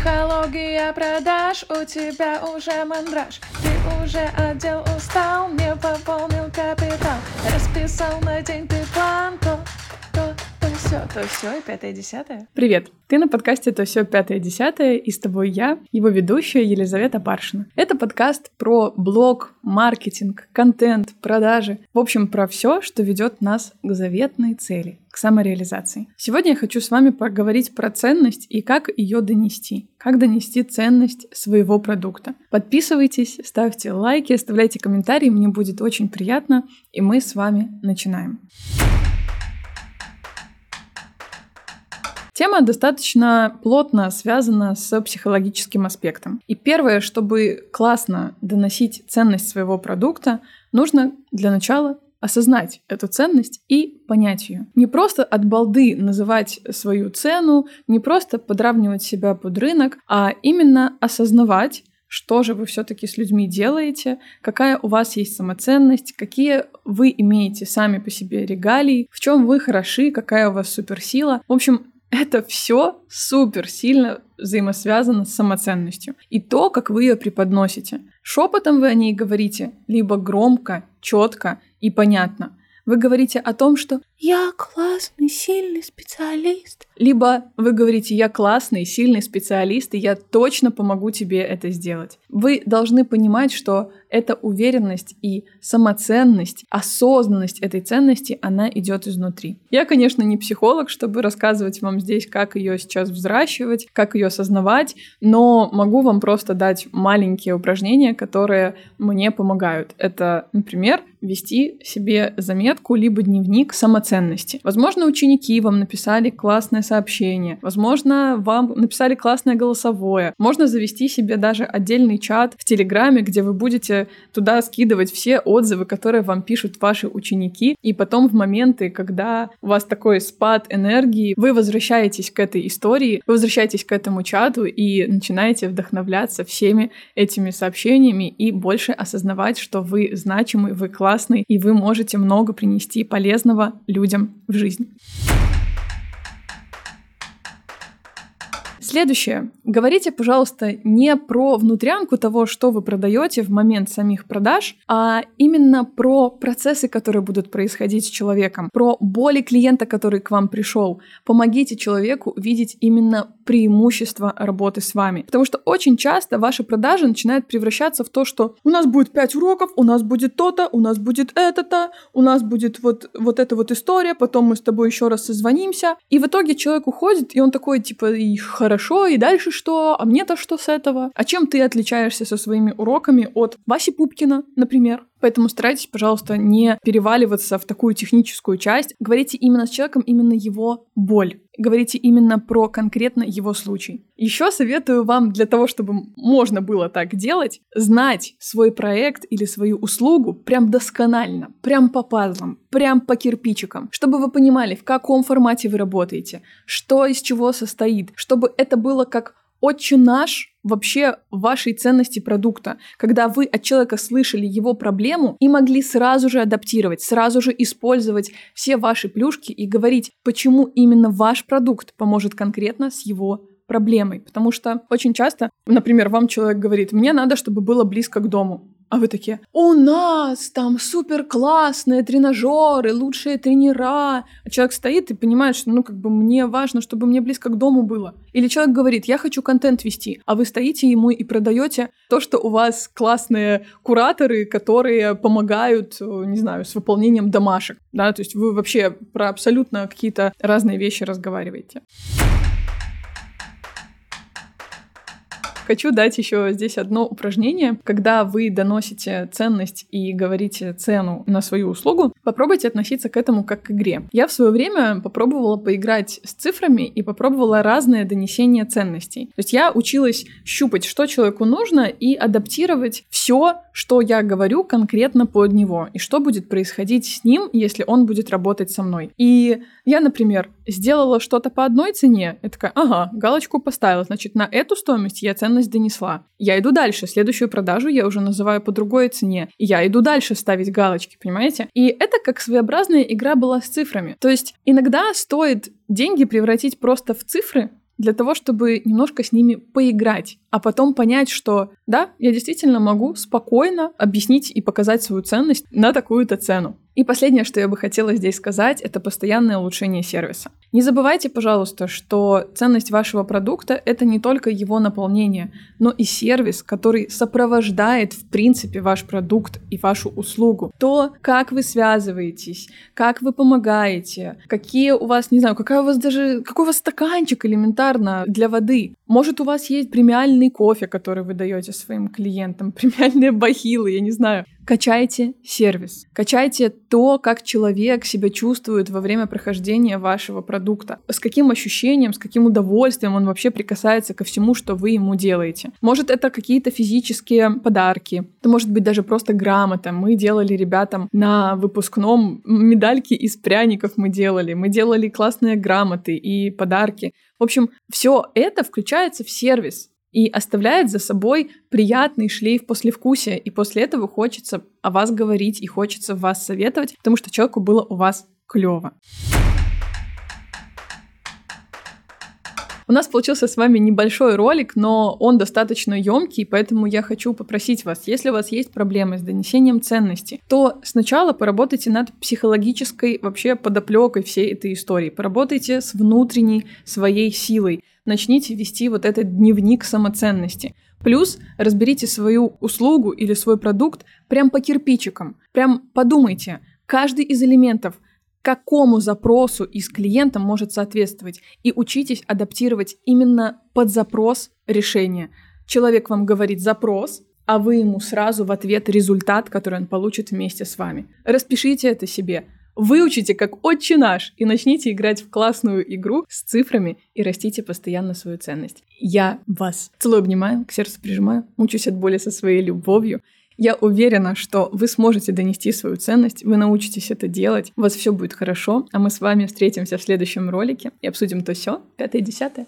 Психология продаж, у тебя уже мандраж. Ты уже отдел устал, не пополнил капитал. Расписал на день ты план, все, то все и пятое, десятое Привет! Ты на подкасте «То все пятое, десятое» и с тобой я, его ведущая Елизавета Паршина. Это подкаст про блог, маркетинг, контент, продажи. В общем, про все, что ведет нас к заветной цели к самореализации. Сегодня я хочу с вами поговорить про ценность и как ее донести. Как донести ценность своего продукта. Подписывайтесь, ставьте лайки, оставляйте комментарии, мне будет очень приятно, и мы с вами начинаем. Тема достаточно плотно связана с психологическим аспектом. И первое, чтобы классно доносить ценность своего продукта, нужно для начала осознать эту ценность и понять ее. Не просто от балды называть свою цену, не просто подравнивать себя под рынок, а именно осознавать, что же вы все-таки с людьми делаете, какая у вас есть самоценность, какие вы имеете сами по себе регалии, в чем вы хороши, какая у вас суперсила. В общем, это все супер сильно взаимосвязано с самоценностью. И то, как вы ее преподносите. Шепотом вы о ней говорите, либо громко, четко и понятно. Вы говорите о том, что «я классный, сильный специалист». Либо вы говорите «я классный, сильный специалист, и я точно помогу тебе это сделать». Вы должны понимать, что эта уверенность и самоценность, осознанность этой ценности, она идет изнутри. Я, конечно, не психолог, чтобы рассказывать вам здесь, как ее сейчас взращивать, как ее осознавать, но могу вам просто дать маленькие упражнения, которые мне помогают. Это, например, вести себе заметку либо дневник самоценности. Возможно, ученики вам написали классное сообщение, возможно, вам написали классное голосовое. Можно завести себе даже отдельный чат в Телеграме, где вы будете туда скидывать все отзывы, которые вам пишут ваши ученики, и потом в моменты, когда у вас такой спад энергии, вы возвращаетесь к этой истории, вы возвращаетесь к этому чату и начинаете вдохновляться всеми этими сообщениями и больше осознавать, что вы значимый, вы классный, и вы можете много принести полезного людям в жизнь. Следующее. Говорите, пожалуйста, не про внутрянку того, что вы продаете в момент самих продаж, а именно про процессы, которые будут происходить с человеком, про боли клиента, который к вам пришел. Помогите человеку видеть именно преимущество работы с вами. Потому что очень часто ваши продажи начинают превращаться в то, что у нас будет 5 уроков, у нас будет то-то, у нас будет это-то, у нас будет вот, вот эта вот история, потом мы с тобой еще раз созвонимся. И в итоге человек уходит, и он такой, типа, и хорошо хорошо, и дальше что? А мне-то что с этого? А чем ты отличаешься со своими уроками от Васи Пупкина, например? Поэтому старайтесь, пожалуйста, не переваливаться в такую техническую часть. Говорите именно с человеком, именно его боль. Говорите именно про конкретно его случай. Еще советую вам для того, чтобы можно было так делать, знать свой проект или свою услугу прям досконально, прям по пазлам, прям по кирпичикам, чтобы вы понимали, в каком формате вы работаете, что из чего состоит, чтобы это было как отче наш вообще вашей ценности продукта, когда вы от человека слышали его проблему и могли сразу же адаптировать, сразу же использовать все ваши плюшки и говорить, почему именно ваш продукт поможет конкретно с его проблемой. Потому что очень часто, например, вам человек говорит, мне надо, чтобы было близко к дому. А вы такие, у нас там супер классные тренажеры, лучшие тренера. А человек стоит и понимает, что ну как бы мне важно, чтобы мне близко к дому было. Или человек говорит, я хочу контент вести, а вы стоите ему и продаете то, что у вас классные кураторы, которые помогают, не знаю, с выполнением домашек. Да, то есть вы вообще про абсолютно какие-то разные вещи разговариваете. Хочу дать еще здесь одно упражнение. Когда вы доносите ценность и говорите цену на свою услугу, попробуйте относиться к этому как к игре. Я в свое время попробовала поиграть с цифрами и попробовала разные донесения ценностей. То есть я училась щупать, что человеку нужно, и адаптировать все, что я говорю конкретно под него, и что будет происходить с ним, если он будет работать со мной. И я, например, сделала что-то по одной цене, я такая, ага, галочку поставила, значит, на эту стоимость я ценность донесла. Я иду дальше. Следующую продажу я уже называю по другой цене. Я иду дальше ставить галочки, понимаете? И это как своеобразная игра была с цифрами. То есть иногда стоит деньги превратить просто в цифры, для того, чтобы немножко с ними поиграть, а потом понять, что да, я действительно могу спокойно объяснить и показать свою ценность на такую-то цену. И последнее, что я бы хотела здесь сказать, это постоянное улучшение сервиса. Не забывайте, пожалуйста, что ценность вашего продукта — это не только его наполнение, но и сервис, который сопровождает, в принципе, ваш продукт и вашу услугу. То, как вы связываетесь, как вы помогаете, какие у вас, не знаю, какая у вас даже, какой у вас стаканчик элементарно для воды. Может, у вас есть премиальный кофе, который вы даете своим клиентам, премиальные бахилы, я не знаю. Качайте сервис. Качайте то, как человек себя чувствует во время прохождения вашего продукта. С каким ощущением, с каким удовольствием он вообще прикасается ко всему, что вы ему делаете. Может, это какие-то физические подарки. Это может быть даже просто грамота. Мы делали ребятам на выпускном медальки из пряников мы делали. Мы делали классные грамоты и подарки. В общем, все это включается в сервис и оставляет за собой приятный шлейф послевкусия, и после этого хочется о вас говорить и хочется вас советовать, потому что человеку было у вас клево. У нас получился с вами небольшой ролик, но он достаточно емкий, поэтому я хочу попросить вас, если у вас есть проблемы с донесением ценности, то сначала поработайте над психологической вообще подоплекой всей этой истории. Поработайте с внутренней своей силой. Начните вести вот этот дневник самоценности. Плюс разберите свою услугу или свой продукт прям по кирпичикам. Прям подумайте, каждый из элементов – какому запросу из клиента может соответствовать, и учитесь адаптировать именно под запрос решения. Человек вам говорит запрос, а вы ему сразу в ответ результат, который он получит вместе с вами. Распишите это себе. Выучите как отче наш и начните играть в классную игру с цифрами и растите постоянно свою ценность. Я вас целую, обнимаю, к сердцу прижимаю, мучусь от боли со своей любовью. Я уверена, что вы сможете донести свою ценность, вы научитесь это делать, у вас все будет хорошо, а мы с вами встретимся в следующем ролике и обсудим то все, пятое-десятое.